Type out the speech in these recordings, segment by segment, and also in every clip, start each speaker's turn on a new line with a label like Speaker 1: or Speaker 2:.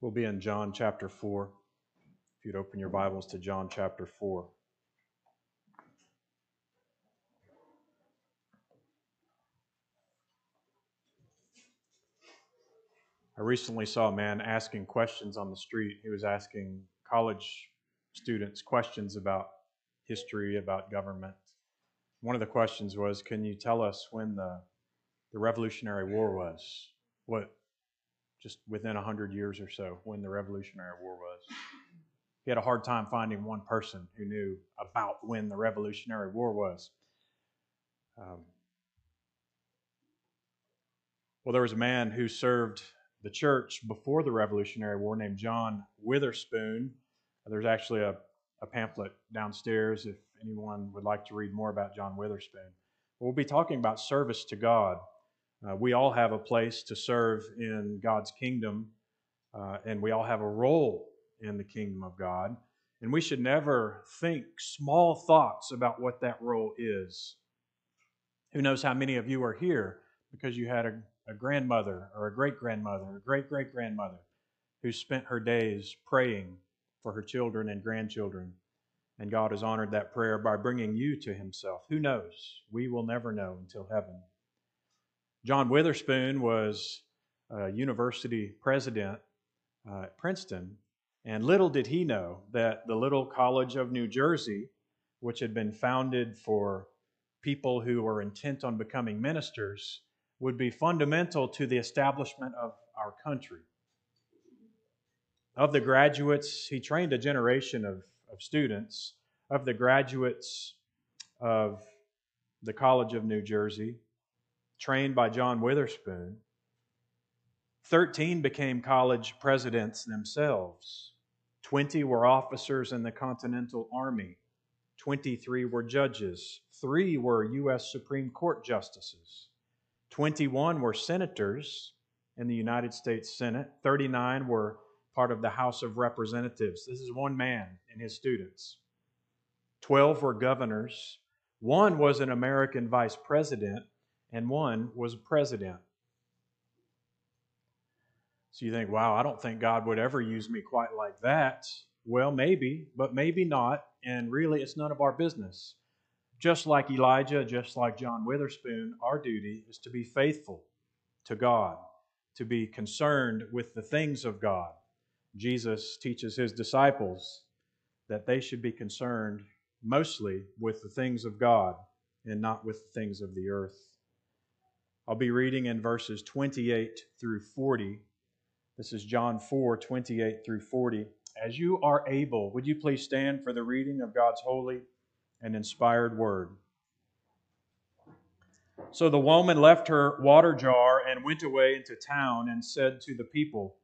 Speaker 1: We'll be in John chapter 4. If you'd open your Bibles to John chapter 4. I recently saw a man asking questions on the street. He was asking college students questions about history, about government. One of the questions was Can you tell us when the, the Revolutionary War was? What just within 100 years or so when the Revolutionary War was. He had a hard time finding one person who knew about when the Revolutionary War was. Um, well, there was a man who served the church before the Revolutionary War named John Witherspoon. There's actually a, a pamphlet downstairs if anyone would like to read more about John Witherspoon. We'll be talking about service to God uh, we all have a place to serve in God's kingdom, uh, and we all have a role in the kingdom of God. And we should never think small thoughts about what that role is. Who knows how many of you are here because you had a, a grandmother or a great grandmother a great great grandmother who spent her days praying for her children and grandchildren. And God has honored that prayer by bringing you to Himself. Who knows? We will never know until heaven. John Witherspoon was a university president uh, at Princeton, and little did he know that the little College of New Jersey, which had been founded for people who were intent on becoming ministers, would be fundamental to the establishment of our country. Of the graduates, he trained a generation of, of students. Of the graduates of the College of New Jersey, trained by John Witherspoon. Thirteen became college presidents themselves. Twenty were officers in the Continental Army. 23 were judges. Three were U.S. Supreme Court justices. 21 were senators in the United States Senate. 39 were part of the House of Representatives. This is one man and his students. 12 were governors. One was an American vice president and one was a president. So you think, wow, I don't think God would ever use me quite like that. Well, maybe, but maybe not. And really, it's none of our business. Just like Elijah, just like John Witherspoon, our duty is to be faithful to God, to be concerned with the things of God. Jesus teaches his disciples that they should be concerned mostly with the things of God and not with the things of the earth. I'll be reading in verses 28 through 40. This is John 4 28 through 40. As you are able, would you please stand for the reading of God's holy and inspired word? So the woman left her water jar and went away into town and said to the people,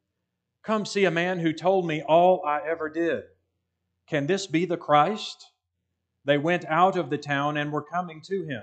Speaker 1: Come see a man who told me all I ever did. Can this be the Christ? They went out of the town and were coming to him.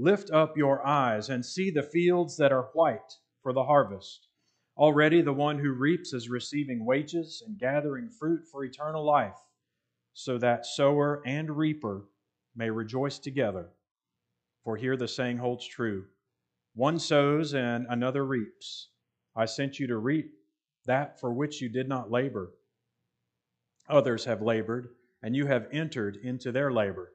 Speaker 1: Lift up your eyes and see the fields that are white for the harvest. Already the one who reaps is receiving wages and gathering fruit for eternal life, so that sower and reaper may rejoice together. For here the saying holds true one sows and another reaps. I sent you to reap that for which you did not labor. Others have labored, and you have entered into their labor.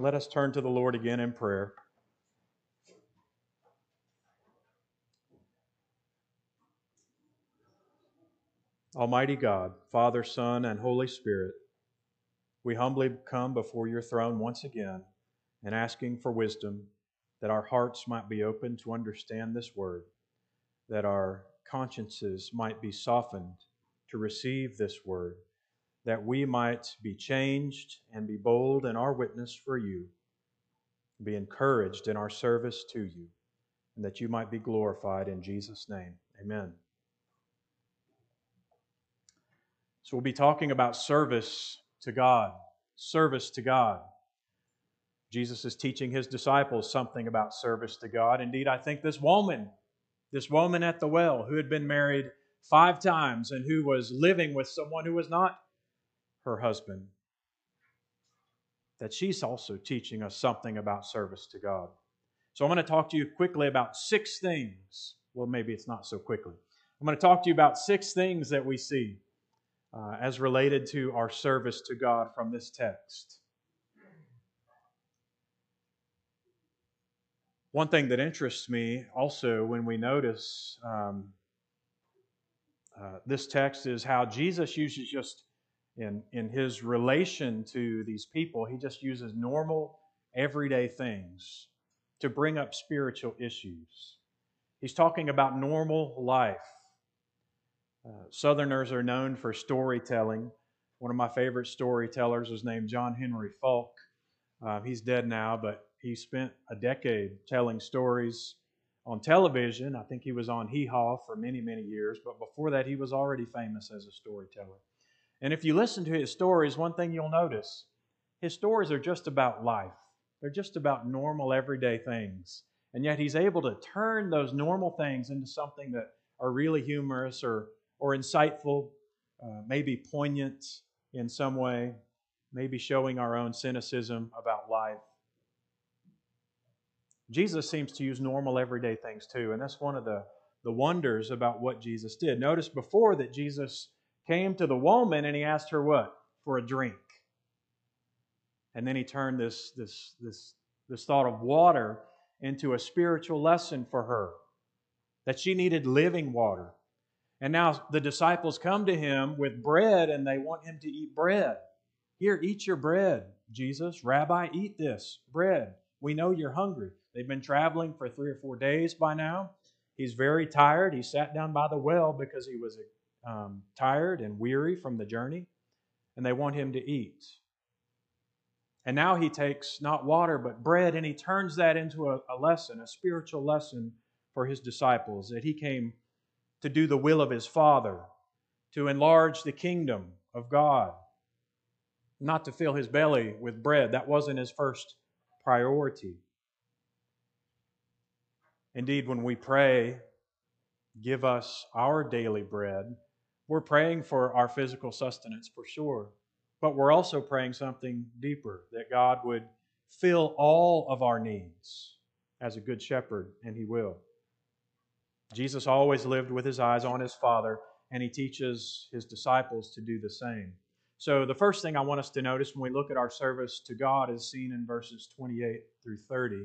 Speaker 1: Let us turn to the Lord again in prayer. Almighty God, Father, Son, and Holy Spirit, we humbly come before your throne once again and asking for wisdom that our hearts might be open to understand this word, that our consciences might be softened to receive this word, that we might be changed and be bold in our witness for you, be encouraged in our service to you, and that you might be glorified in Jesus' name. Amen. So we'll be talking about service to God. Service to God. Jesus is teaching his disciples something about service to God. Indeed, I think this woman, this woman at the well who had been married five times and who was living with someone who was not her husband, that she's also teaching us something about service to God. So I'm going to talk to you quickly about six things. Well, maybe it's not so quickly. I'm going to talk to you about six things that we see uh, as related to our service to God from this text. One thing that interests me also when we notice um, uh, this text is how Jesus uses just in, in his relation to these people, he just uses normal, everyday things to bring up spiritual issues. He's talking about normal life. Uh, Southerners are known for storytelling. One of my favorite storytellers was named John Henry Faulk. Uh, he's dead now, but he spent a decade telling stories on television. I think he was on Hee Haw for many, many years, but before that, he was already famous as a storyteller. And if you listen to his stories, one thing you'll notice his stories are just about life, they're just about normal, everyday things. And yet, he's able to turn those normal things into something that are really humorous or, or insightful, uh, maybe poignant in some way, maybe showing our own cynicism about life. Jesus seems to use normal, everyday things too, and that's one of the, the wonders about what Jesus did. Notice before that Jesus came to the woman and he asked her what? For a drink. And then he turned this, this, this, this thought of water into a spiritual lesson for her that she needed living water. And now the disciples come to him with bread and they want him to eat bread. Here, eat your bread, Jesus. Rabbi, eat this bread. We know you're hungry. They've been traveling for three or four days by now. He's very tired. He sat down by the well because he was um, tired and weary from the journey, and they want him to eat. And now he takes not water but bread and he turns that into a, a lesson, a spiritual lesson for his disciples that he came to do the will of his Father, to enlarge the kingdom of God, not to fill his belly with bread. That wasn't his first priority. Indeed, when we pray, give us our daily bread, we're praying for our physical sustenance for sure. But we're also praying something deeper that God would fill all of our needs as a good shepherd, and He will. Jesus always lived with His eyes on His Father, and He teaches His disciples to do the same. So, the first thing I want us to notice when we look at our service to God is seen in verses 28 through 30.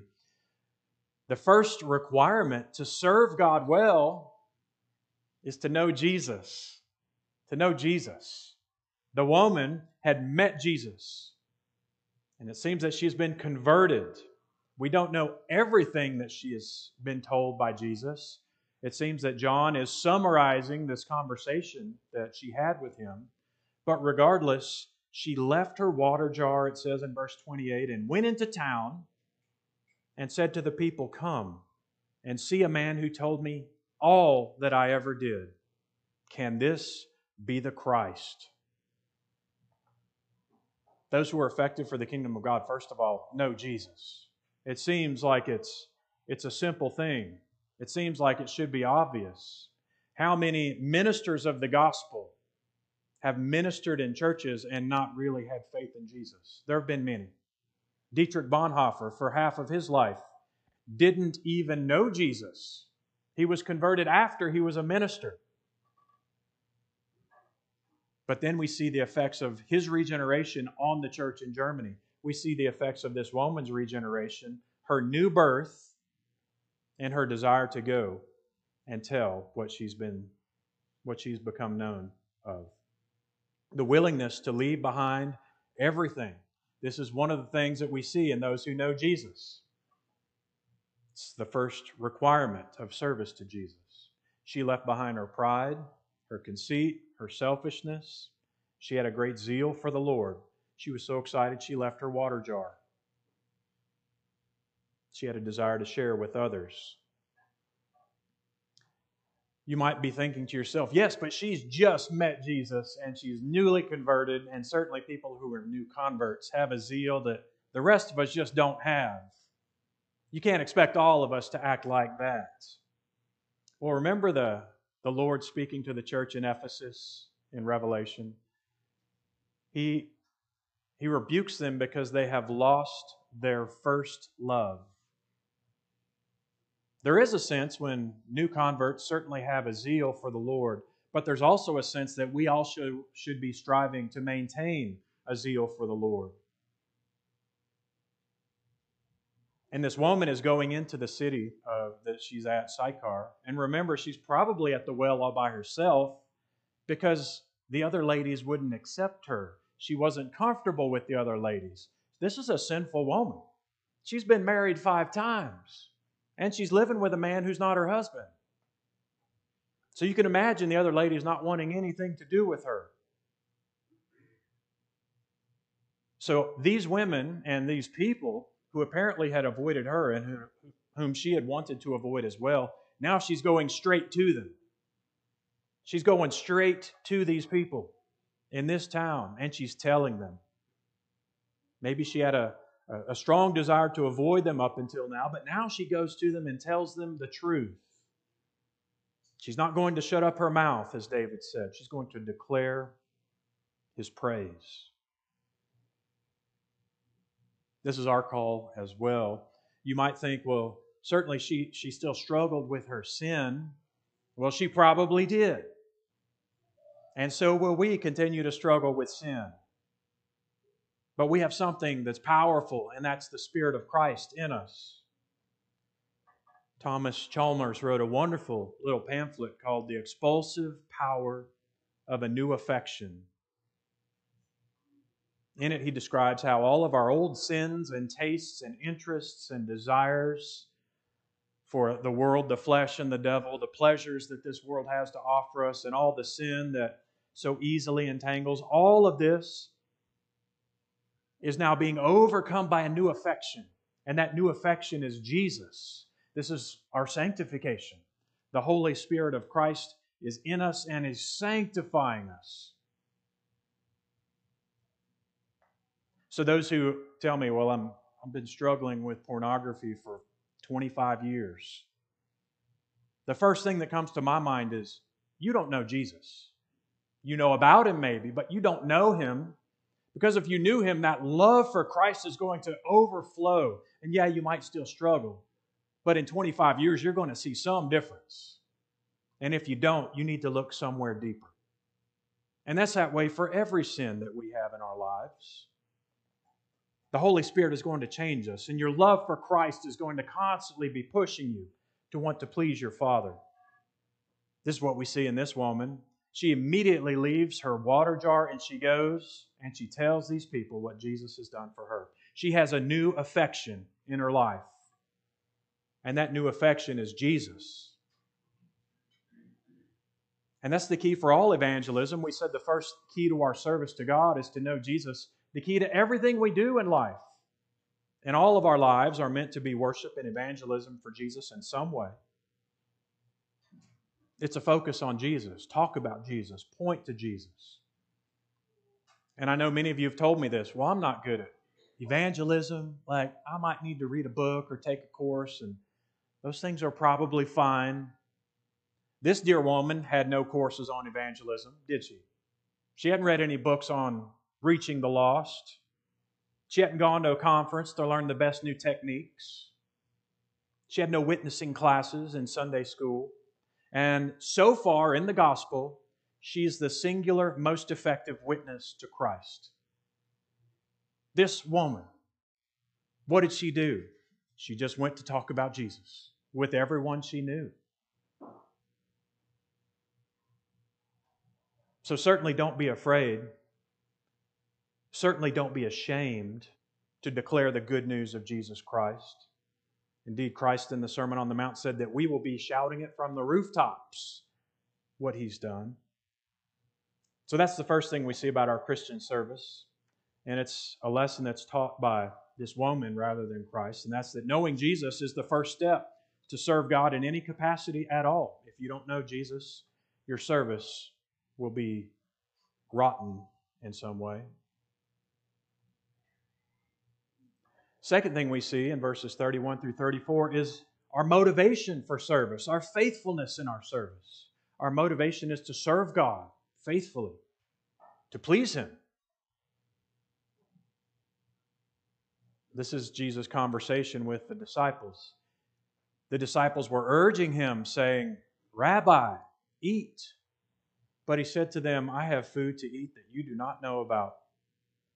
Speaker 1: The first requirement to serve God well is to know Jesus. To know Jesus. The woman had met Jesus, and it seems that she's been converted. We don't know everything that she has been told by Jesus. It seems that John is summarizing this conversation that she had with him. But regardless, she left her water jar, it says in verse 28, and went into town and said to the people, Come and see a man who told me all that I ever did. Can this be the Christ? Those who are effective for the kingdom of God, first of all, know Jesus. It seems like it's, it's a simple thing. It seems like it should be obvious. How many ministers of the gospel have ministered in churches and not really had faith in Jesus? There have been many. Dietrich Bonhoeffer, for half of his life, didn't even know Jesus. He was converted after he was a minister. But then we see the effects of his regeneration on the church in Germany. We see the effects of this woman's regeneration, her new birth, and her desire to go and tell what she's been what she's become known of. The willingness to leave behind everything. This is one of the things that we see in those who know Jesus. It's the first requirement of service to Jesus. She left behind her pride, her conceit, her selfishness. She had a great zeal for the Lord. She was so excited she left her water jar. She had a desire to share with others. You might be thinking to yourself, yes, but she's just met Jesus and she's newly converted, and certainly people who are new converts have a zeal that the rest of us just don't have. You can't expect all of us to act like that. Well, remember the, the Lord speaking to the church in Ephesus in Revelation? He, he rebukes them because they have lost their first love. There is a sense when new converts certainly have a zeal for the Lord, but there's also a sense that we also should be striving to maintain a zeal for the Lord. And this woman is going into the city that she's at, Sychar. And remember, she's probably at the well all by herself because the other ladies wouldn't accept her. She wasn't comfortable with the other ladies. This is a sinful woman. She's been married five times, and she's living with a man who's not her husband. So you can imagine the other ladies not wanting anything to do with her. So these women and these people who apparently had avoided her and whom she had wanted to avoid as well, now she's going straight to them. She's going straight to these people in this town and she's telling them. Maybe she had a, a strong desire to avoid them up until now, but now she goes to them and tells them the truth. She's not going to shut up her mouth, as David said. She's going to declare his praise. This is our call as well. You might think, well, certainly she, she still struggled with her sin. Well, she probably did. And so will we continue to struggle with sin. But we have something that's powerful, and that's the Spirit of Christ in us. Thomas Chalmers wrote a wonderful little pamphlet called The Expulsive Power of a New Affection. In it, he describes how all of our old sins and tastes and interests and desires for the world, the flesh, and the devil, the pleasures that this world has to offer us, and all the sin that so easily entangles, all of this is now being overcome by a new affection. And that new affection is Jesus. This is our sanctification. The Holy Spirit of Christ is in us and is sanctifying us. So those who tell me, well, I'm I've been struggling with pornography for 25 years. The first thing that comes to my mind is you don't know Jesus. You know about him maybe, but you don't know him. Because if you knew him, that love for Christ is going to overflow. And yeah, you might still struggle, but in 25 years, you're going to see some difference. And if you don't, you need to look somewhere deeper. And that's that way for every sin that we have in our lives. The Holy Spirit is going to change us, and your love for Christ is going to constantly be pushing you to want to please your Father. This is what we see in this woman. She immediately leaves her water jar and she goes and she tells these people what Jesus has done for her. She has a new affection in her life, and that new affection is Jesus. And that's the key for all evangelism. We said the first key to our service to God is to know Jesus the key to everything we do in life. And all of our lives are meant to be worship and evangelism for Jesus in some way. It's a focus on Jesus. Talk about Jesus. Point to Jesus. And I know many of you have told me this. Well, I'm not good at evangelism. Like, I might need to read a book or take a course, and those things are probably fine. This dear woman had no courses on evangelism, did she? She hadn't read any books on reaching the lost. She hadn't gone to a conference to learn the best new techniques. She had no witnessing classes in Sunday school. And so far in the gospel, she's the singular, most effective witness to Christ. This woman, what did she do? She just went to talk about Jesus with everyone she knew. So certainly don't be afraid. Certainly don't be ashamed to declare the good news of Jesus Christ. Indeed, Christ in the Sermon on the Mount said that we will be shouting it from the rooftops what he's done. So that's the first thing we see about our Christian service. And it's a lesson that's taught by this woman rather than Christ. And that's that knowing Jesus is the first step to serve God in any capacity at all. If you don't know Jesus, your service will be rotten in some way. Second thing we see in verses 31 through 34 is our motivation for service, our faithfulness in our service. Our motivation is to serve God faithfully, to please Him. This is Jesus' conversation with the disciples. The disciples were urging him, saying, Rabbi, eat. But he said to them, I have food to eat that you do not know about.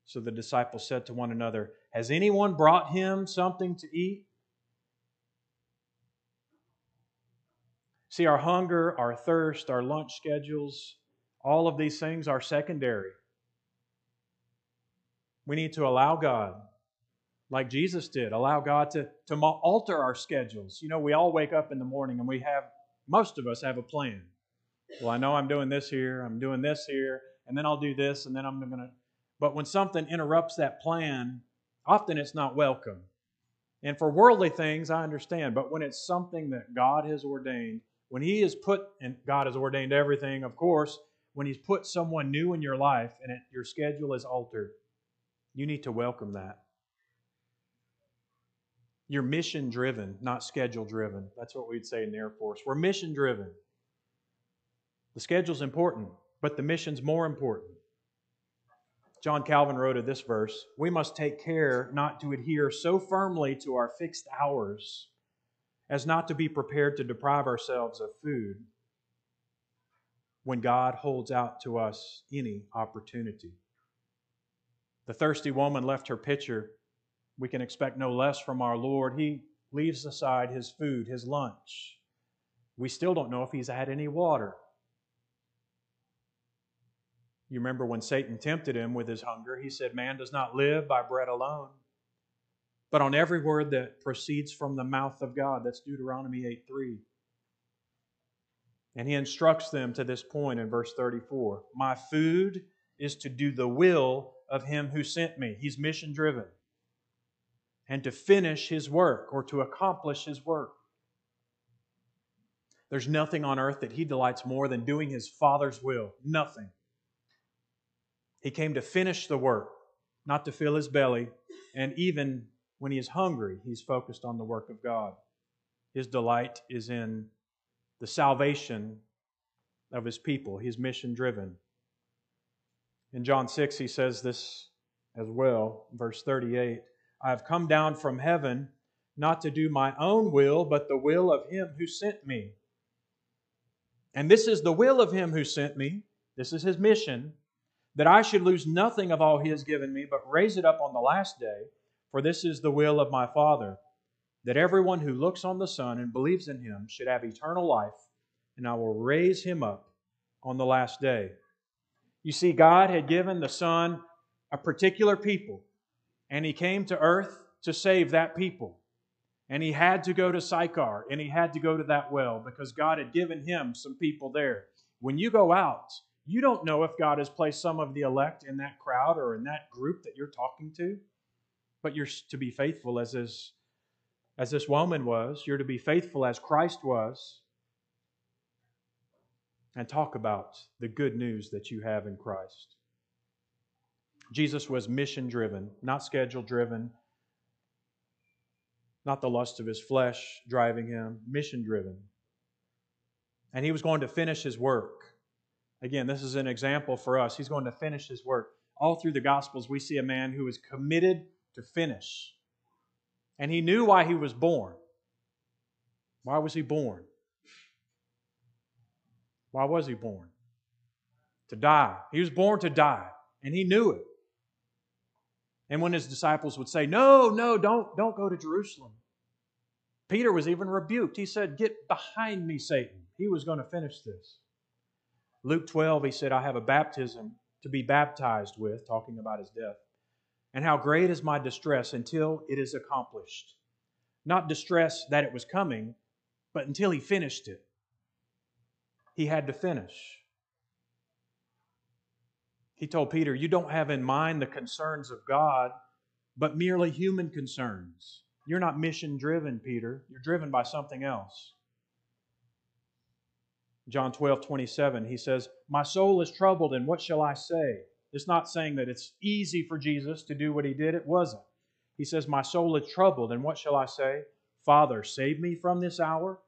Speaker 1: So the disciples said to one another, Has anyone brought him something to eat? See, our hunger, our thirst, our lunch schedules, all of these things are secondary. We need to allow God, like Jesus did, allow God to, to alter our schedules. You know, we all wake up in the morning and we have, most of us have a plan. Well, I know I'm doing this here, I'm doing this here, and then I'll do this, and then I'm going to but when something interrupts that plan, often it's not welcome. And for worldly things, I understand. But when it's something that God has ordained, when He has put, and God has ordained everything, of course, when He's put someone new in your life and it, your schedule is altered, you need to welcome that. You're mission driven, not schedule driven. That's what we'd say in the Air Force. We're mission driven. The schedule's important, but the mission's more important. John Calvin wrote of this verse We must take care not to adhere so firmly to our fixed hours as not to be prepared to deprive ourselves of food when God holds out to us any opportunity. The thirsty woman left her pitcher. We can expect no less from our Lord. He leaves aside his food, his lunch. We still don't know if he's had any water. You remember when Satan tempted him with his hunger, he said, Man does not live by bread alone, but on every word that proceeds from the mouth of God. That's Deuteronomy 8 3. And he instructs them to this point in verse 34 My food is to do the will of him who sent me. He's mission driven. And to finish his work or to accomplish his work. There's nothing on earth that he delights more than doing his Father's will. Nothing. He came to finish the work, not to fill his belly. And even when he is hungry, he's focused on the work of God. His delight is in the salvation of his people. He's mission driven. In John 6, he says this as well, verse 38 I have come down from heaven not to do my own will, but the will of him who sent me. And this is the will of him who sent me. This is his mission that I should lose nothing of all he has given me, but raise it up on the last day. For this is the will of my Father, that everyone who looks on the Son and believes in him should have eternal life, and I will raise him up on the last day. You see, God had given the Son a particular people, and he came to earth to save that people. And he had to go to Sychar, and he had to go to that well because God had given him some people there. When you go out, you don't know if God has placed some of the elect in that crowd or in that group that you're talking to, but you're to be faithful as this, as this woman was. You're to be faithful as Christ was and talk about the good news that you have in Christ. Jesus was mission driven, not schedule driven, not the lust of his flesh driving him, mission driven. And he was going to finish his work. Again, this is an example for us. He's going to finish his work. All through the Gospels, we see a man who is committed to finish. And he knew why he was born. Why was he born? Why was he born? To die. He was born to die, and he knew it. And when his disciples would say, No, no, don't, don't go to Jerusalem. Peter was even rebuked. He said, Get behind me, Satan. He was going to finish this. Luke 12, he said, I have a baptism to be baptized with, talking about his death. And how great is my distress until it is accomplished. Not distress that it was coming, but until he finished it. He had to finish. He told Peter, You don't have in mind the concerns of God, but merely human concerns. You're not mission driven, Peter. You're driven by something else. John 12, 27, he says, My soul is troubled, and what shall I say? It's not saying that it's easy for Jesus to do what he did. It wasn't. He says, My soul is troubled, and what shall I say? Father, save me from this hour?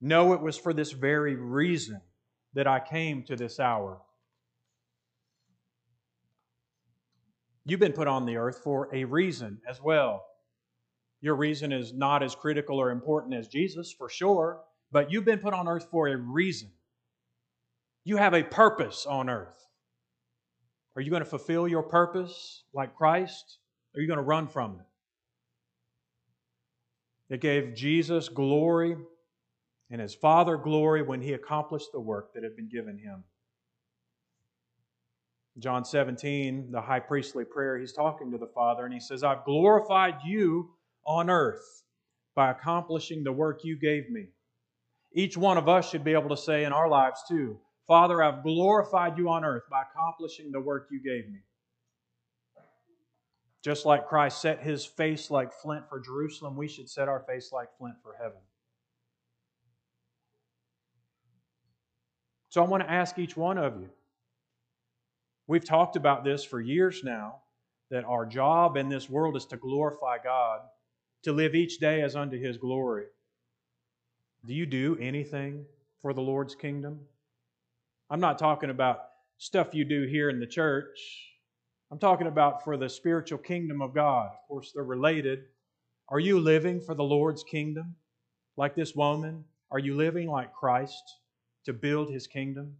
Speaker 1: No, it was for this very reason that I came to this hour. You've been put on the earth for a reason as well. Your reason is not as critical or important as Jesus, for sure, but you've been put on earth for a reason. You have a purpose on earth. Are you going to fulfill your purpose like Christ? Or are you going to run from it? It gave Jesus glory and his Father glory when he accomplished the work that had been given him. John 17, the high priestly prayer, he's talking to the Father and he says, I've glorified you on earth by accomplishing the work you gave me. Each one of us should be able to say in our lives too, Father, I've glorified you on earth by accomplishing the work you gave me. Just like Christ set his face like flint for Jerusalem, we should set our face like flint for heaven. So I want to ask each one of you We've talked about this for years now that our job in this world is to glorify God, to live each day as unto His glory. Do you do anything for the Lord's kingdom? I'm not talking about stuff you do here in the church. I'm talking about for the spiritual kingdom of God. Of course, they're related. Are you living for the Lord's kingdom like this woman? Are you living like Christ to build His kingdom?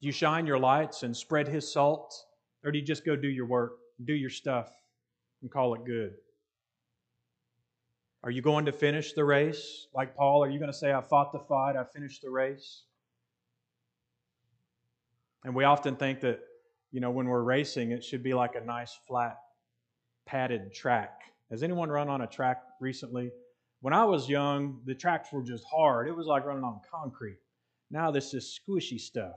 Speaker 1: Do you shine your lights and spread His salt? Or do you just go do your work, do your stuff, and call it good? Are you going to finish the race? Like Paul, are you going to say, I fought the fight, I finished the race? And we often think that, you know, when we're racing, it should be like a nice, flat, padded track. Has anyone run on a track recently? When I was young, the tracks were just hard. It was like running on concrete. Now this is squishy stuff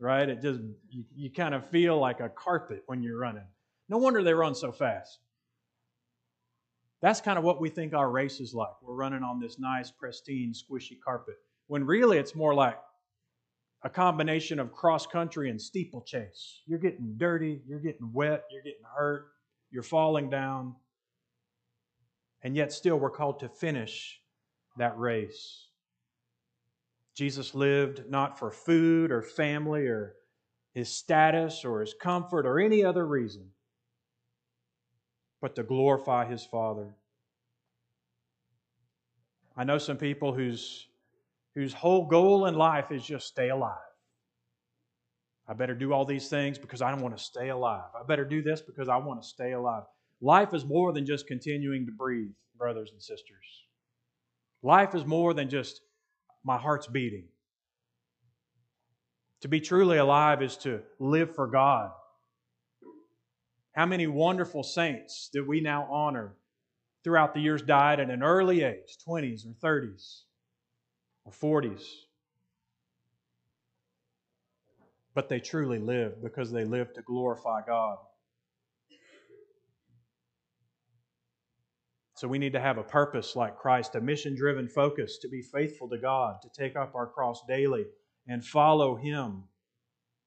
Speaker 1: right? It just, you, you kind of feel like a carpet when you're running. No wonder they run so fast. That's kind of what we think our race is like. We're running on this nice, pristine, squishy carpet. When really it's more like a combination of cross country and steeplechase. You're getting dirty, you're getting wet, you're getting hurt, you're falling down. And yet, still, we're called to finish that race. Jesus lived not for food or family or his status or his comfort or any other reason, but to glorify his Father. I know some people whose, whose whole goal in life is just stay alive. I better do all these things because I don't want to stay alive. I better do this because I want to stay alive. Life is more than just continuing to breathe, brothers and sisters. Life is more than just my heart's beating. To be truly alive is to live for God. How many wonderful saints that we now honor throughout the years died at an early age, 20s or 30s or 40s. But they truly lived because they lived to glorify God. So we need to have a purpose like Christ, a mission driven focus to be faithful to God, to take up our cross daily and follow Him,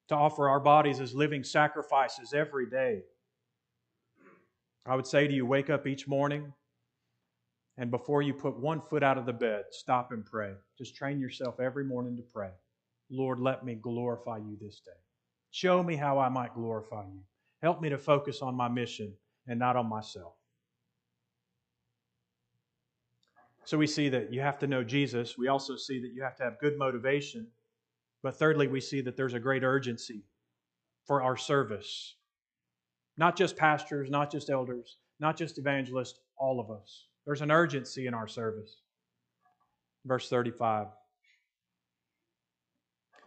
Speaker 1: to offer our bodies as living sacrifices every day. I would say to you, wake up each morning and before you put one foot out of the bed, stop and pray. Just train yourself every morning to pray. Lord, let me glorify you this day. Show me how I might glorify you. Help me to focus on my mission and not on myself. So we see that you have to know Jesus. We also see that you have to have good motivation. But thirdly, we see that there's a great urgency for our service. Not just pastors, not just elders, not just evangelists, all of us. There's an urgency in our service. Verse 35.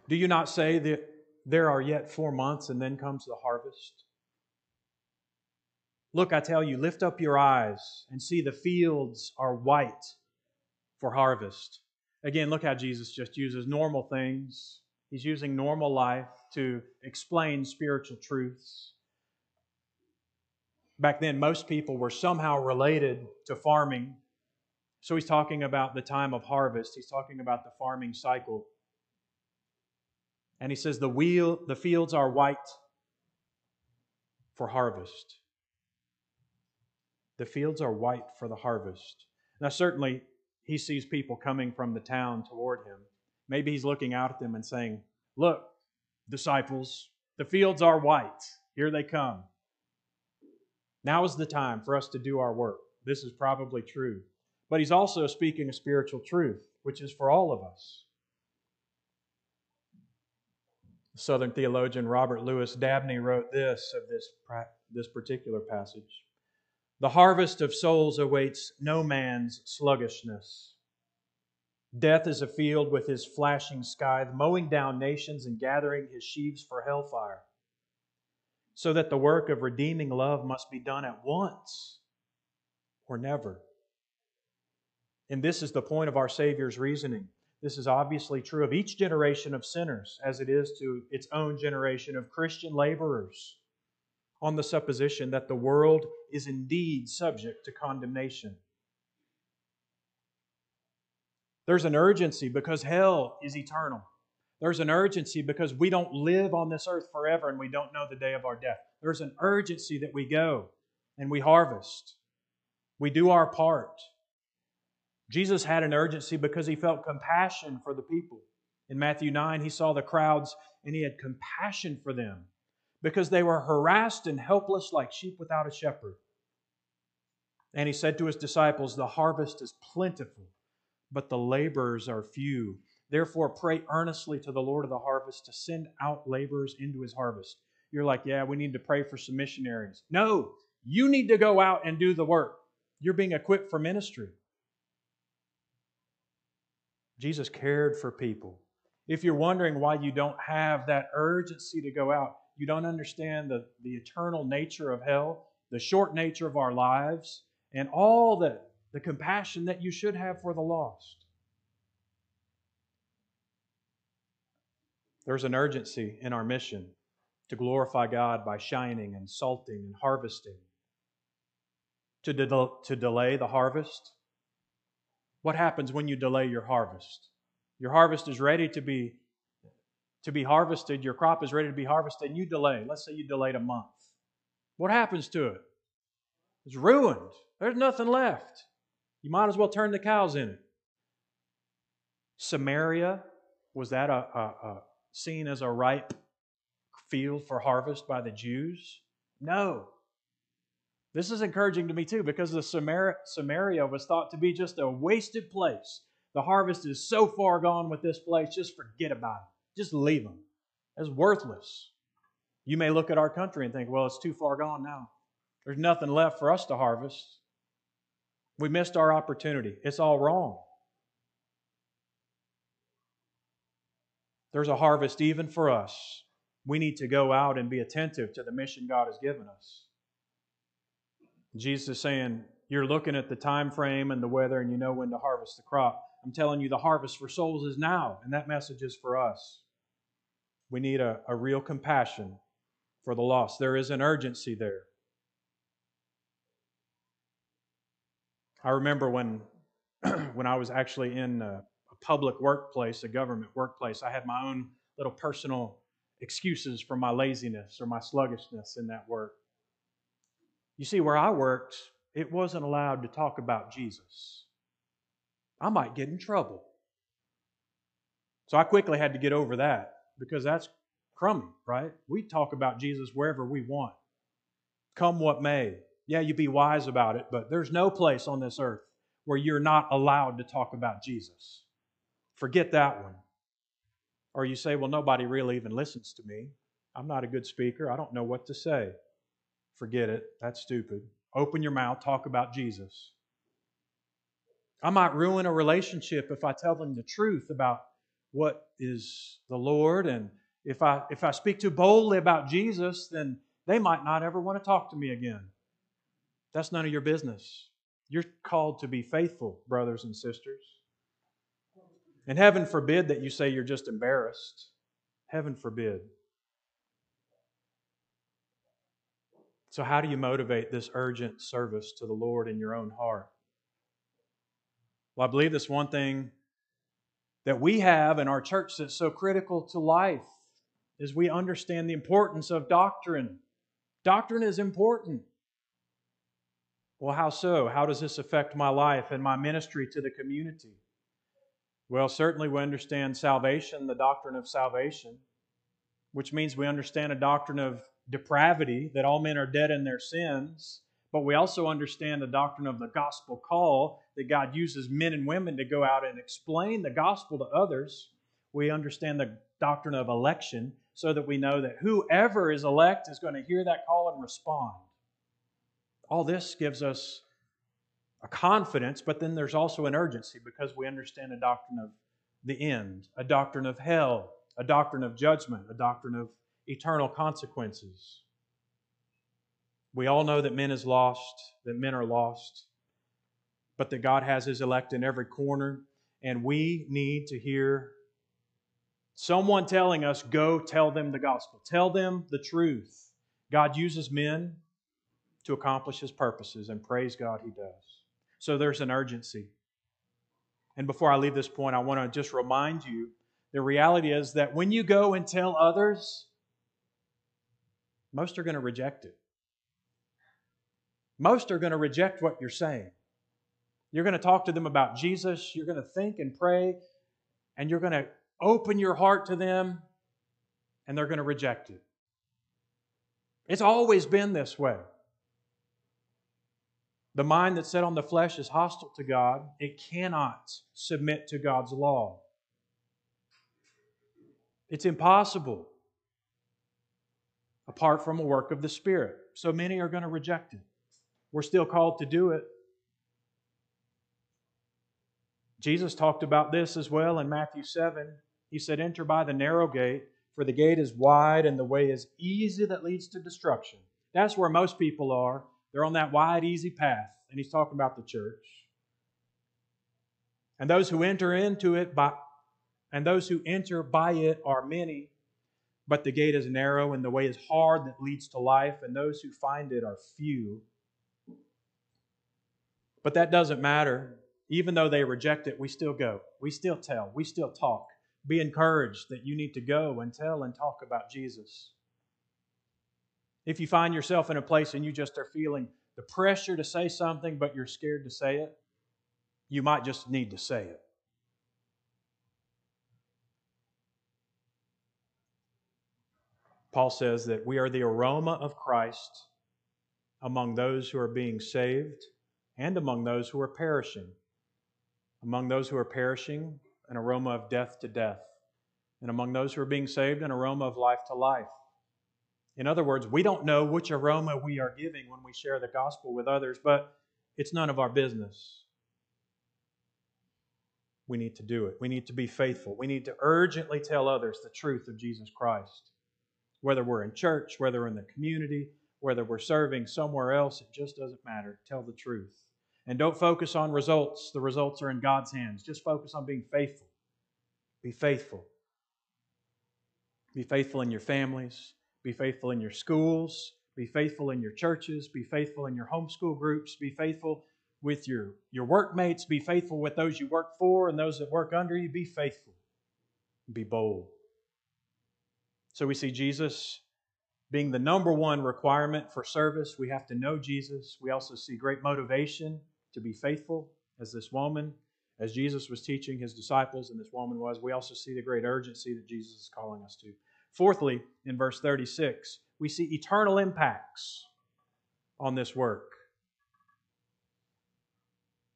Speaker 1: Do you not say that there are yet four months and then comes the harvest? Look, I tell you, lift up your eyes and see the fields are white for harvest. Again, look how Jesus just uses normal things. He's using normal life to explain spiritual truths. Back then, most people were somehow related to farming. So he's talking about the time of harvest, he's talking about the farming cycle. And he says, The, wheel, the fields are white for harvest. The fields are white for the harvest. Now, certainly, he sees people coming from the town toward him. Maybe he's looking out at them and saying, Look, disciples, the fields are white. Here they come. Now is the time for us to do our work. This is probably true. But he's also speaking a spiritual truth, which is for all of us. Southern theologian Robert Louis Dabney wrote this of this, this particular passage The harvest of souls awaits no man's sluggishness. Death is afield with his flashing scythe, mowing down nations and gathering his sheaves for hellfire. So that the work of redeeming love must be done at once or never. And this is the point of our Savior's reasoning. This is obviously true of each generation of sinners, as it is to its own generation of Christian laborers, on the supposition that the world is indeed subject to condemnation. There's an urgency because hell is eternal. There's an urgency because we don't live on this earth forever and we don't know the day of our death. There's an urgency that we go and we harvest. We do our part. Jesus had an urgency because he felt compassion for the people. In Matthew 9, he saw the crowds and he had compassion for them because they were harassed and helpless like sheep without a shepherd. And he said to his disciples, The harvest is plentiful, but the laborers are few. Therefore, pray earnestly to the Lord of the harvest to send out laborers into his harvest. You're like, yeah, we need to pray for some missionaries. No, you need to go out and do the work. You're being equipped for ministry. Jesus cared for people. If you're wondering why you don't have that urgency to go out, you don't understand the, the eternal nature of hell, the short nature of our lives, and all the, the compassion that you should have for the lost. There's an urgency in our mission to glorify God by shining and salting and harvesting. To, de- to delay the harvest, what happens when you delay your harvest? Your harvest is ready to be to be harvested, your crop is ready to be harvested, and you delay. Let's say you delayed a month. What happens to it? It's ruined. There's nothing left. You might as well turn the cows in. Samaria, was that a, a seen as a ripe field for harvest by the Jews? No. This is encouraging to me too because the Samaria was thought to be just a wasted place. The harvest is so far gone with this place, just forget about it. Just leave them. It's worthless. You may look at our country and think, well, it's too far gone now. There's nothing left for us to harvest. We missed our opportunity. It's all wrong. There's a harvest even for us. We need to go out and be attentive to the mission God has given us. Jesus is saying, You're looking at the time frame and the weather, and you know when to harvest the crop. I'm telling you, the harvest for souls is now, and that message is for us. We need a, a real compassion for the lost. There is an urgency there. I remember when, when I was actually in a, public workplace, a government workplace, I had my own little personal excuses for my laziness or my sluggishness in that work. You see, where I worked, it wasn't allowed to talk about Jesus. I might get in trouble. So I quickly had to get over that because that's crummy, right? We talk about Jesus wherever we want. Come what may. Yeah, you be wise about it, but there's no place on this earth where you're not allowed to talk about Jesus. Forget that one. Or you say, well, nobody really even listens to me. I'm not a good speaker. I don't know what to say. Forget it. That's stupid. Open your mouth, talk about Jesus. I might ruin a relationship if I tell them the truth about what is the Lord. And if I, if I speak too boldly about Jesus, then they might not ever want to talk to me again. That's none of your business. You're called to be faithful, brothers and sisters. And heaven forbid that you say you're just embarrassed. Heaven forbid. So, how do you motivate this urgent service to the Lord in your own heart? Well, I believe this one thing that we have in our church that's so critical to life is we understand the importance of doctrine. Doctrine is important. Well, how so? How does this affect my life and my ministry to the community? Well, certainly we understand salvation, the doctrine of salvation, which means we understand a doctrine of depravity, that all men are dead in their sins, but we also understand the doctrine of the gospel call, that God uses men and women to go out and explain the gospel to others. We understand the doctrine of election, so that we know that whoever is elect is going to hear that call and respond. All this gives us a confidence, but then there's also an urgency because we understand a doctrine of the end, a doctrine of hell, a doctrine of judgment, a doctrine of eternal consequences. We all know that men is lost, that men are lost, but that God has his elect in every corner, and we need to hear someone telling us, go tell them the gospel. Tell them the truth. God uses men to accomplish his purposes, and praise God, he does. So there's an urgency. And before I leave this point, I want to just remind you the reality is that when you go and tell others, most are going to reject it. Most are going to reject what you're saying. You're going to talk to them about Jesus, you're going to think and pray, and you're going to open your heart to them, and they're going to reject it. It's always been this way. The mind that's set on the flesh is hostile to God. It cannot submit to God's law. It's impossible apart from a work of the Spirit. So many are going to reject it. We're still called to do it. Jesus talked about this as well in Matthew 7. He said, Enter by the narrow gate, for the gate is wide and the way is easy that leads to destruction. That's where most people are. They're on that wide, easy path. And he's talking about the church. And those who enter into it by and those who enter by it are many, but the gate is narrow and the way is hard that leads to life, and those who find it are few. But that doesn't matter. Even though they reject it, we still go. We still tell. We still talk. Be encouraged that you need to go and tell and talk about Jesus. If you find yourself in a place and you just are feeling the pressure to say something, but you're scared to say it, you might just need to say it. Paul says that we are the aroma of Christ among those who are being saved and among those who are perishing. Among those who are perishing, an aroma of death to death. And among those who are being saved, an aroma of life to life. In other words, we don't know which aroma we are giving when we share the gospel with others, but it's none of our business. We need to do it. We need to be faithful. We need to urgently tell others the truth of Jesus Christ. Whether we're in church, whether we're in the community, whether we're serving somewhere else, it just doesn't matter. Tell the truth. And don't focus on results. The results are in God's hands. Just focus on being faithful. Be faithful. Be faithful in your families. Be faithful in your schools. Be faithful in your churches. Be faithful in your homeschool groups. Be faithful with your, your workmates. Be faithful with those you work for and those that work under you. Be faithful. Be bold. So we see Jesus being the number one requirement for service. We have to know Jesus. We also see great motivation to be faithful, as this woman, as Jesus was teaching his disciples, and this woman was. We also see the great urgency that Jesus is calling us to. Fourthly, in verse 36, we see eternal impacts on this work.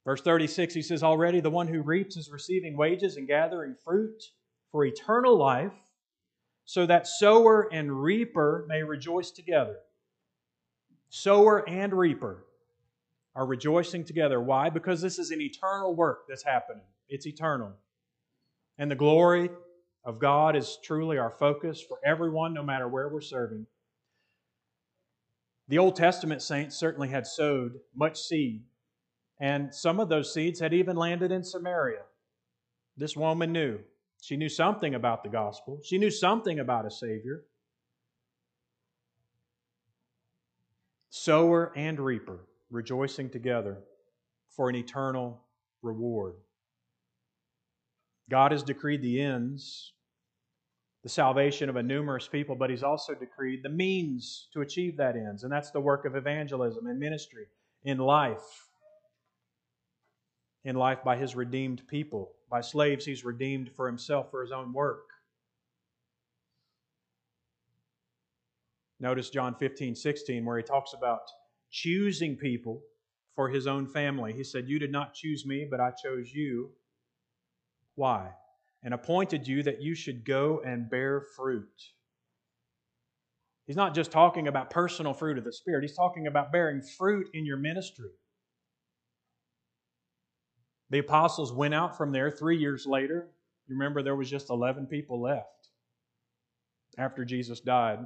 Speaker 1: Verse 36, he says, Already the one who reaps is receiving wages and gathering fruit for eternal life, so that sower and reaper may rejoice together. Sower and reaper are rejoicing together. Why? Because this is an eternal work that's happening, it's eternal. and the glory of God is truly our focus for everyone, no matter where we're serving. The Old Testament saints certainly had sowed much seed, and some of those seeds had even landed in Samaria. This woman knew. She knew something about the gospel, she knew something about a Savior. Sower and reaper rejoicing together for an eternal reward. God has decreed the ends, the salvation of a numerous people, but He's also decreed the means to achieve that ends, and that's the work of evangelism and ministry in life. In life by His redeemed people, by slaves He's redeemed for Himself for His own work. Notice John 15, 16, where He talks about choosing people for His own family. He said, You did not choose me, but I chose you why? And appointed you that you should go and bear fruit. He's not just talking about personal fruit of the Spirit, he's talking about bearing fruit in your ministry. The apostles went out from there three years later. You remember there was just 11 people left after Jesus died.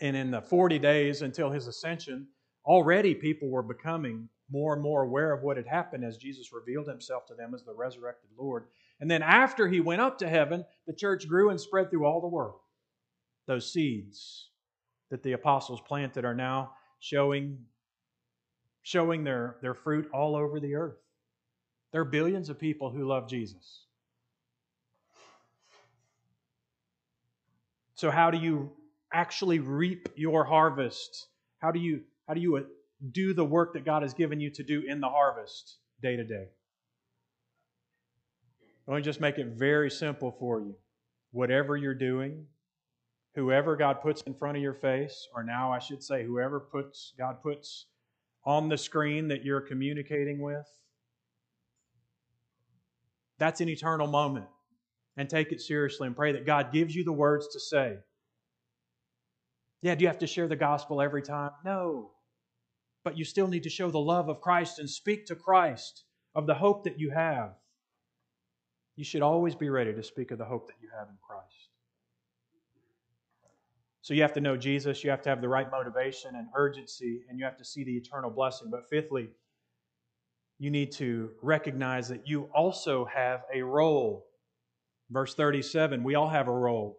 Speaker 1: And in the 40 days until his ascension, already people were becoming more and more aware of what had happened as Jesus revealed himself to them as the resurrected Lord. And then after he went up to heaven, the church grew and spread through all the world. Those seeds that the apostles planted are now showing, showing their, their fruit all over the earth. There are billions of people who love Jesus. So, how do you actually reap your harvest? How do you, how do you do the work that God has given you to do in the harvest day to day. Let me just make it very simple for you. Whatever you're doing, whoever God puts in front of your face, or now I should say, whoever puts God puts on the screen that you're communicating with, that's an eternal moment. And take it seriously and pray that God gives you the words to say. Yeah, do you have to share the gospel every time? No but you still need to show the love of Christ and speak to Christ of the hope that you have. You should always be ready to speak of the hope that you have in Christ. So you have to know Jesus, you have to have the right motivation and urgency, and you have to see the eternal blessing. But fifthly, you need to recognize that you also have a role. Verse 37, we all have a role.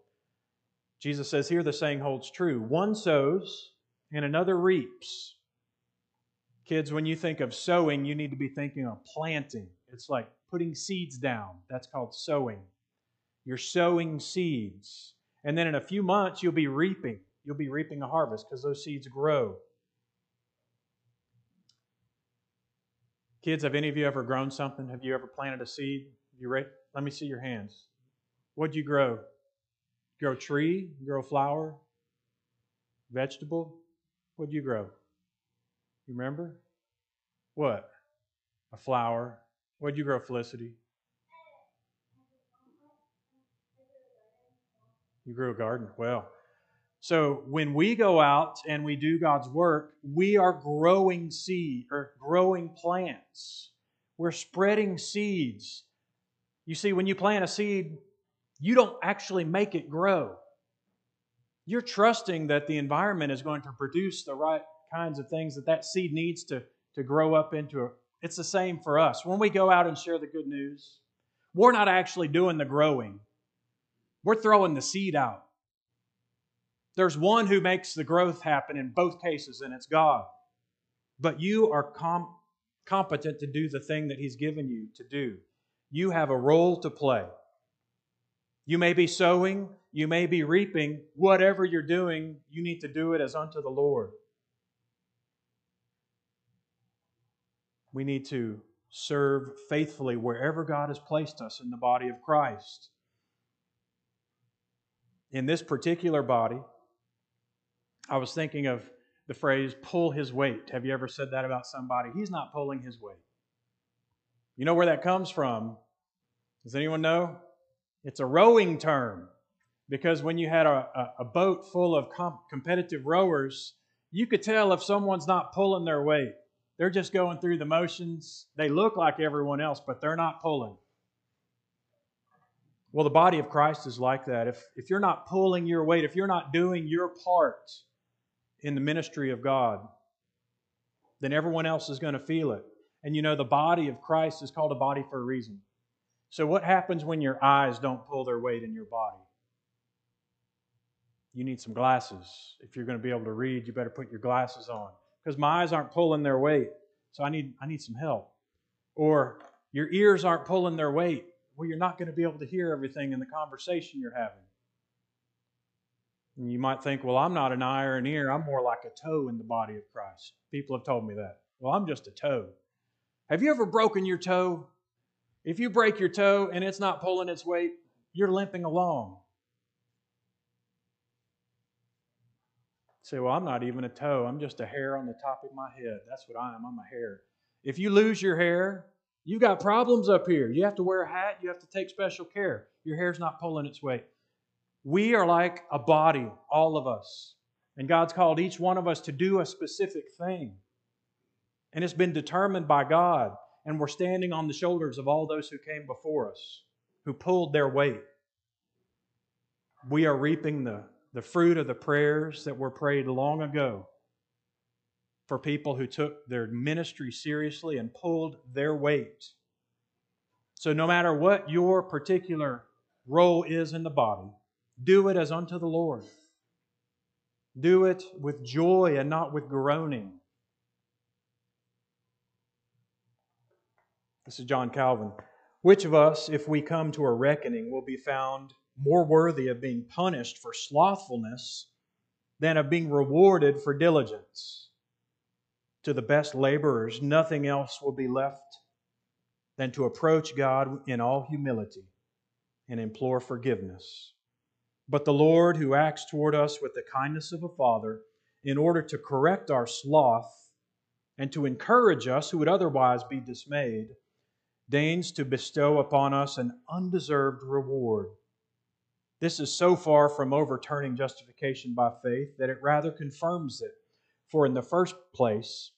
Speaker 1: Jesus says here the saying holds true one sows and another reaps. Kids, when you think of sowing, you need to be thinking of planting. It's like putting seeds down. That's called sowing. You're sowing seeds. And then in a few months, you'll be reaping. You'll be reaping a harvest because those seeds grow. Kids, have any of you ever grown something? Have you ever planted a seed? You Let me see your hands. What'd you grow? Grow tree? Grow flower? Vegetable? What'd you grow? You remember? What? A flower. What'd you grow, Felicity? You grew a garden. Well, so when we go out and we do God's work, we are growing seed or growing plants. We're spreading seeds. You see, when you plant a seed, you don't actually make it grow. You're trusting that the environment is going to produce the right kinds of things that that seed needs to, to grow up into. It's the same for us. When we go out and share the good news, we're not actually doing the growing, we're throwing the seed out. There's one who makes the growth happen in both cases, and it's God. But you are com- competent to do the thing that He's given you to do. You have a role to play. You may be sowing, you may be reaping. Whatever you're doing, you need to do it as unto the Lord. We need to serve faithfully wherever God has placed us in the body of Christ. In this particular body, I was thinking of the phrase pull his weight. Have you ever said that about somebody? He's not pulling his weight. You know where that comes from? Does anyone know? It's a rowing term. Because when you had a, a, boat full of comp- competitive rowers, you could tell if someone's not pulling their weight. They're just going through the motions. They look like everyone else, but they're not pulling. Well, the body of Christ is like that. If, if you're not pulling your weight, if you're not doing your part in the ministry of God, then everyone else is going to feel it. And you know, the body of Christ is called a body for a reason. So, what happens when your eyes don't pull their weight in your body? You need some glasses. If you're going to be able to read, you better put your glasses on. Because my eyes aren't pulling their weight. So, I need, I need some help. Or your ears aren't pulling their weight. Well, you're not going to be able to hear everything in the conversation you're having. And you might think, well, I'm not an eye or an ear. I'm more like a toe in the body of Christ. People have told me that. Well, I'm just a toe. Have you ever broken your toe? If you break your toe and it's not pulling its weight, you're limping along. Say, well, I'm not even a toe. I'm just a hair on the top of my head. That's what I am. I'm a hair. If you lose your hair, you've got problems up here. You have to wear a hat. You have to take special care. Your hair's not pulling its weight. We are like a body, all of us. And God's called each one of us to do a specific thing. And it's been determined by God. And we're standing on the shoulders of all those who came before us, who pulled their weight. We are reaping the, the fruit of the prayers that were prayed long ago for people who took their ministry seriously and pulled their weight. So, no matter what your particular role is in the body, do it as unto the Lord. Do it with joy and not with groaning. This is John Calvin. Which of us, if we come to a reckoning, will be found more worthy of being punished for slothfulness than of being rewarded for diligence? To the best laborers, nothing else will be left than to approach God in all humility and implore forgiveness. But the Lord, who acts toward us with the kindness of a father, in order to correct our sloth and to encourage us who would otherwise be dismayed, deigns to bestow upon us an undeserved reward. This is so far from overturning justification by faith that it rather confirms it. For in the first place,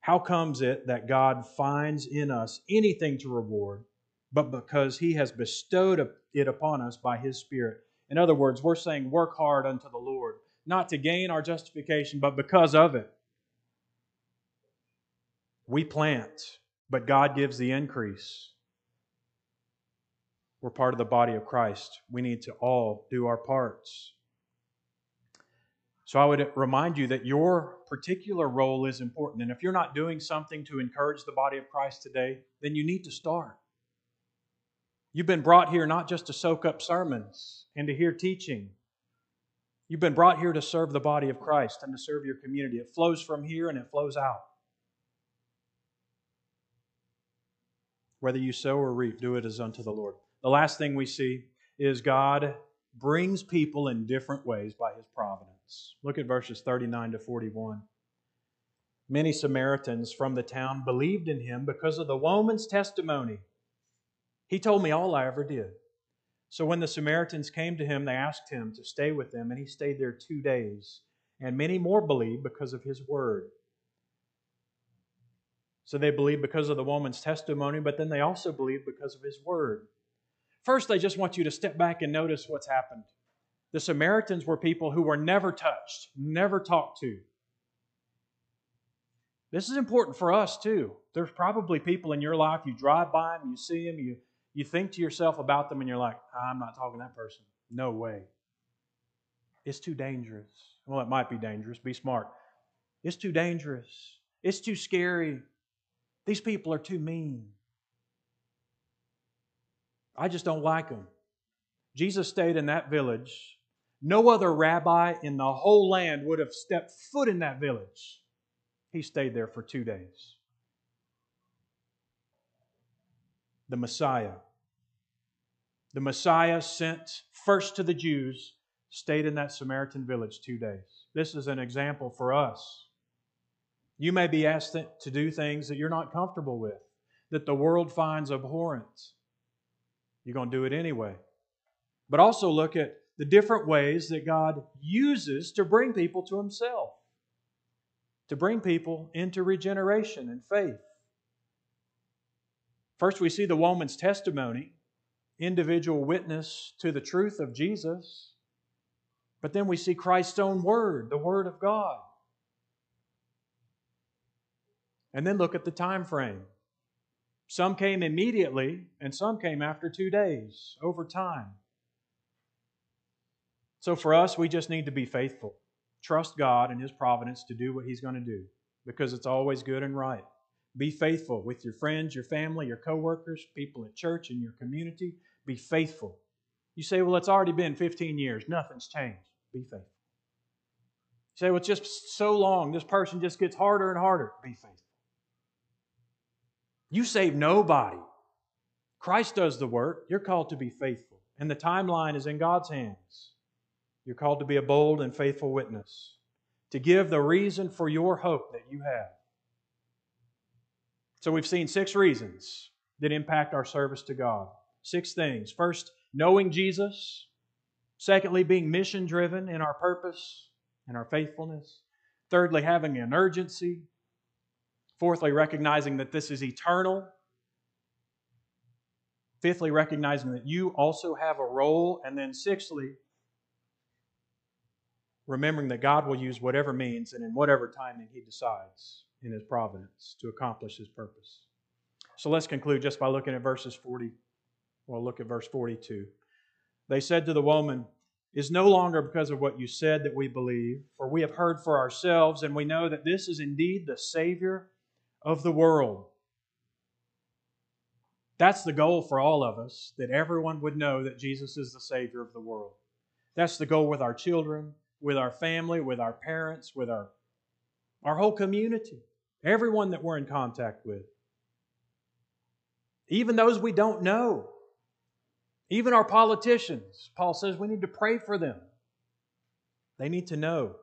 Speaker 1: how comes it that God finds in us anything to reward, but because He has bestowed it upon us by His Spirit? In other words, we're saying work hard unto the Lord, not to gain our justification, but because of it. We plant, but God gives the increase. We're part of the body of Christ. We need to all do our parts. So I would remind you that your particular role is important. And if you're not doing something to encourage the body of Christ today, then you need to start. You've been brought here not just to soak up sermons and to hear teaching. You've been brought here to serve the body of Christ and to serve your community. It flows from here and it flows out. Whether you sow or reap, do it as unto the Lord. The last thing we see is God brings people in different ways by his providence. Look at verses 39 to 41. Many Samaritans from the town believed in him because of the woman's testimony. He told me all I ever did. So when the Samaritans came to him, they asked him to stay with them, and he stayed there two days. And many more believed because of his word. So they believed because of the woman's testimony, but then they also believed because of his word. First, I just want you to step back and notice what's happened. The Samaritans were people who were never touched, never talked to. This is important for us too. There's probably people in your life, you drive by them, you see them, you you think to yourself about them and you're like, I'm not talking to that person. No way. It's too dangerous. Well, it might be dangerous. Be smart. It's too dangerous. It's too scary. These people are too mean. I just don't like them. Jesus stayed in that village. No other rabbi in the whole land would have stepped foot in that village. He stayed there for two days. The Messiah the Messiah sent first to the Jews stayed in that Samaritan village two days. This is an example for us. You may be asked to do things that you're not comfortable with, that the world finds abhorrent. You're going to do it anyway. But also look at the different ways that God uses to bring people to Himself, to bring people into regeneration and faith. First, we see the woman's testimony individual witness to the truth of Jesus. But then we see Christ's own word, the word of God. And then look at the time frame. Some came immediately, and some came after two days, over time. So for us, we just need to be faithful. Trust God and His providence to do what He's going to do because it's always good and right. Be faithful with your friends, your family, your coworkers, people at church, in your community. Be faithful. You say, well, it's already been 15 years. Nothing's changed. Be faithful. You say, well, it's just so long. This person just gets harder and harder. Be faithful. You save nobody. Christ does the work. You're called to be faithful. And the timeline is in God's hands. You're called to be a bold and faithful witness, to give the reason for your hope that you have. So we've seen six reasons that impact our service to God. Six things. First, knowing Jesus. Secondly, being mission driven in our purpose and our faithfulness. Thirdly, having an urgency. Fourthly, recognizing that this is eternal. Fifthly, recognizing that you also have a role. And then sixthly, remembering that God will use whatever means and in whatever timing He decides in His providence to accomplish His purpose. So let's conclude just by looking at verses 40. Well, look at verse 42. They said to the woman, Is no longer because of what you said that we believe, for we have heard for ourselves, and we know that this is indeed the Savior of the world. That's the goal for all of us, that everyone would know that Jesus is the Savior of the world. That's the goal with our children, with our family, with our parents, with our, our whole community, everyone that we're in contact with. Even those we don't know. Even our politicians. Paul says we need to pray for them. They need to know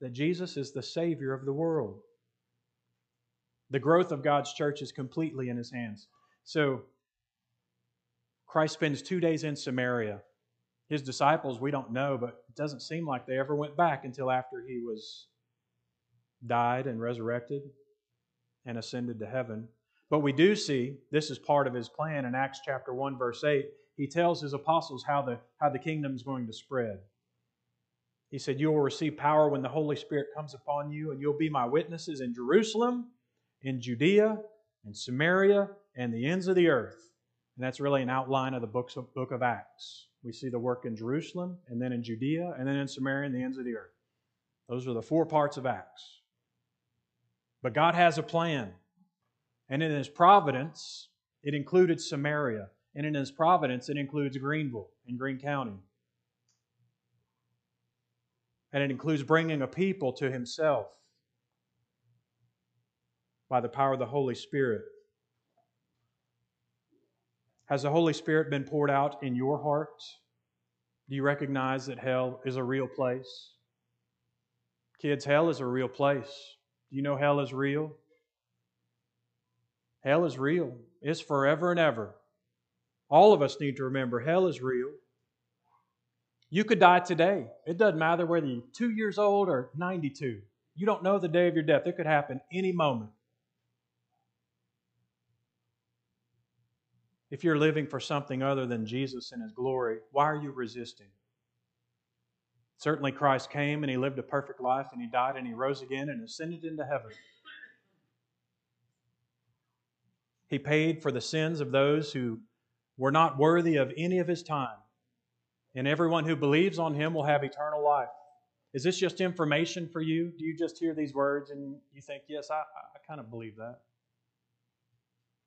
Speaker 1: that Jesus is the Savior of the world. The growth of God's church is completely in His hands. So, Christ spends two days in Samaria his disciples, we don't know, but it doesn't seem like they ever went back until after he was died and resurrected and ascended to heaven. But we do see this is part of his plan in Acts chapter 1 verse 8. He tells his apostles how the how the kingdom is going to spread. He said, "You will receive power when the Holy Spirit comes upon you, and you'll be my witnesses in Jerusalem, in Judea, and Samaria, and the ends of the earth." And that's really an outline of the books of, book of Acts. We see the work in Jerusalem, and then in Judea, and then in Samaria and the ends of the earth. Those are the four parts of Acts. But God has a plan. And in His providence, it included Samaria. And in His providence, it includes Greenville in Greene County. And it includes bringing a people to Himself by the power of the Holy Spirit. Has the Holy Spirit been poured out in your heart? Do you recognize that hell is a real place? Kids, hell is a real place. Do you know hell is real? Hell is real. It's forever and ever. All of us need to remember hell is real. You could die today. It doesn't matter whether you're two years old or 92. You don't know the day of your death. It could happen any moment. If you're living for something other than Jesus and His glory, why are you resisting? Certainly, Christ came and He lived a perfect life and He died and He rose again and ascended into heaven. He paid for the sins of those who were not worthy of any of His time. And everyone who believes on Him will have eternal life. Is this just information for you? Do you just hear these words and you think, yes, I, I kind of believe that?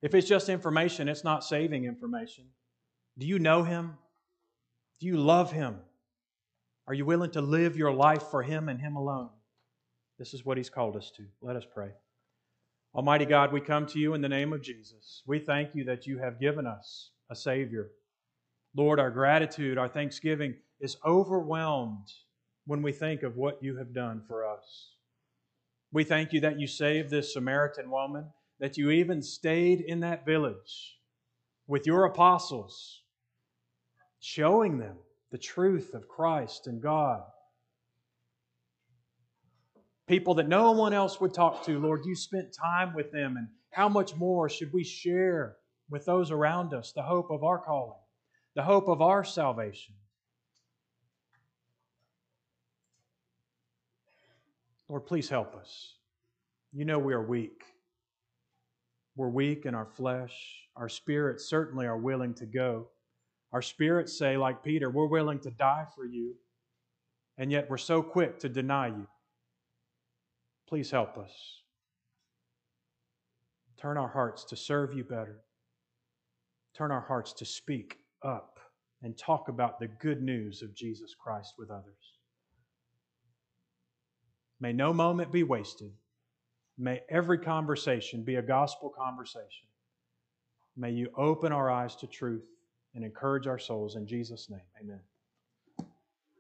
Speaker 1: If it's just information, it's not saving information. Do you know Him? Do you love Him? Are you willing to live your life for Him and Him alone? This is what He's called us to. Let us pray. Almighty God, we come to you in the name of Jesus. We thank you that you have given us a Savior. Lord, our gratitude, our thanksgiving is overwhelmed when we think of what you have done for us. We thank you that you saved this Samaritan woman that you even stayed in that village with your apostles, showing them the truth of Christ and God. People that no one else would talk to, Lord, you spent time with them, and how much more should we share with those around us the hope of our calling? the hope of our salvation. Lord, please help us. You know we are weak. We're weak in our flesh. Our spirits certainly are willing to go. Our spirits say, like Peter, we're willing to die for you, and yet we're so quick to deny you. Please help us. Turn our hearts to serve you better. Turn our hearts to speak up and talk about the good news of Jesus Christ with others. May no moment be wasted. May every conversation be a gospel conversation. May you open our eyes to truth and encourage our souls. In Jesus' name, amen.